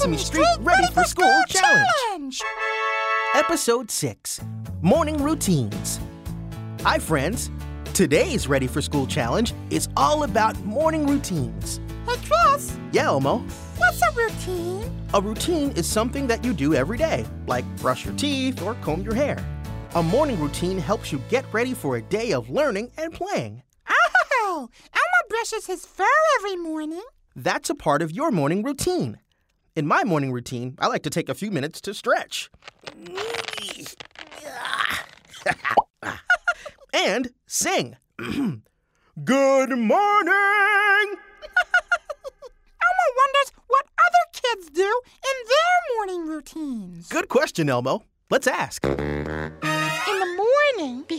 Sesame Street Ready for School Challenge. Episode 6 Morning Routines. Hi, friends. Today's Ready for School Challenge is all about morning routines. Hey, Chris, Yeah, Elmo. what's a routine? A routine is something that you do every day, like brush your teeth or comb your hair. A morning routine helps you get ready for a day of learning and playing. Oh, Elmo brushes his fur every morning. That's a part of your morning routine. In my morning routine, I like to take a few minutes to stretch. and sing. Good morning! Elmo wonders what other kids do in their morning routines. Good question, Elmo. Let's ask.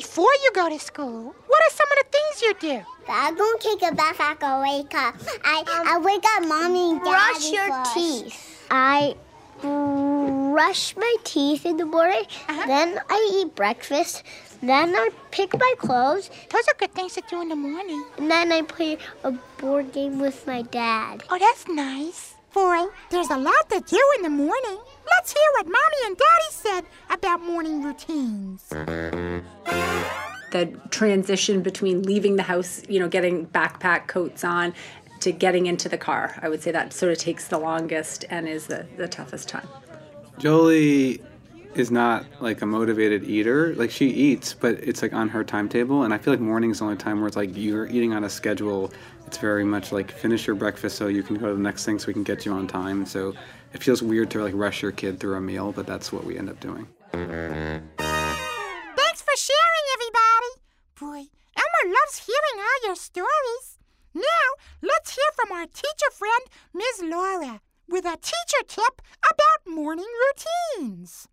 In the morning, before you go to school, what are some of the things you do? I don't take a bath after I wake up. I, um, I wake up mommy and daddy brush your first. teeth. I brush my teeth in the morning. Uh-huh. Then I eat breakfast. Then I pick my clothes. Those are good things to do in the morning. And then I play a board game with my dad. Oh, that's nice. Boy, there's a lot to do in the morning. Let's hear what Mommy and Daddy said about morning routines. the transition between leaving the house, you know, getting backpack coats on to getting into the car. I would say that sort of takes the longest and is the, the toughest time. Jolie is not like a motivated eater. Like she eats, but it's like on her timetable. And I feel like morning is the only time where it's like you're eating on a schedule. It's very much like finish your breakfast so you can go to the next thing so we can get you on time. So it feels weird to like rush your kid through a meal, but that's what we end up doing. Thanks for sharing, everybody. Boy, Elmo loves hearing all your stories. Now, let's hear from our teacher friend, Ms. Laura, with a teacher tip about morning routines.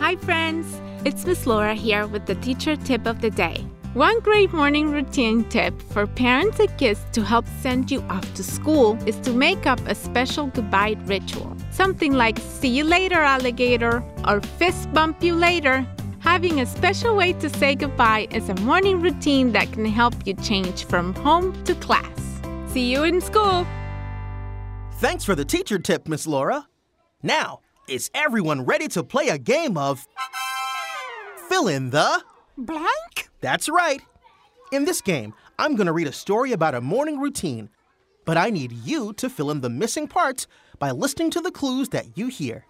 Hi, friends! It's Miss Laura here with the teacher tip of the day. One great morning routine tip for parents and kids to help send you off to school is to make up a special goodbye ritual. Something like see you later, alligator, or fist bump you later. Having a special way to say goodbye is a morning routine that can help you change from home to class. See you in school! Thanks for the teacher tip, Miss Laura. Now, is everyone ready to play a game of Fill in the? Blank? That's right. In this game, I'm going to read a story about a morning routine, but I need you to fill in the missing parts by listening to the clues that you hear.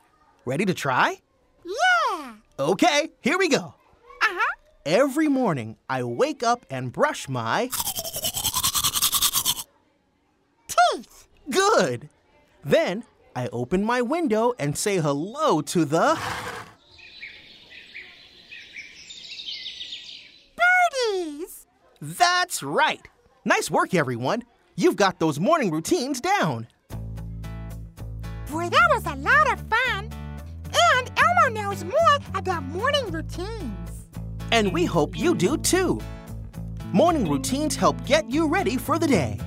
Ready to try? Yeah. Okay, here we go. Uh huh. Every morning, I wake up and brush my. Teeth. Good! Then, I open my window and say hello to the. That's right! Nice work, everyone! You've got those morning routines down. Boy, that was a lot of fun. And Elmo knows more about morning routines. And we hope you do too. Morning routines help get you ready for the day.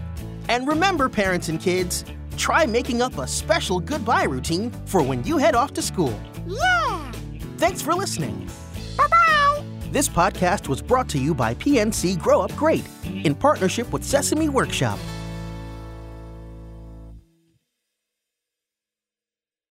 And remember, parents and kids, try making up a special goodbye routine for when you head off to school. Yeah. Thanks for listening. This podcast was brought to you by PNC Grow Up Great in partnership with Sesame Workshop.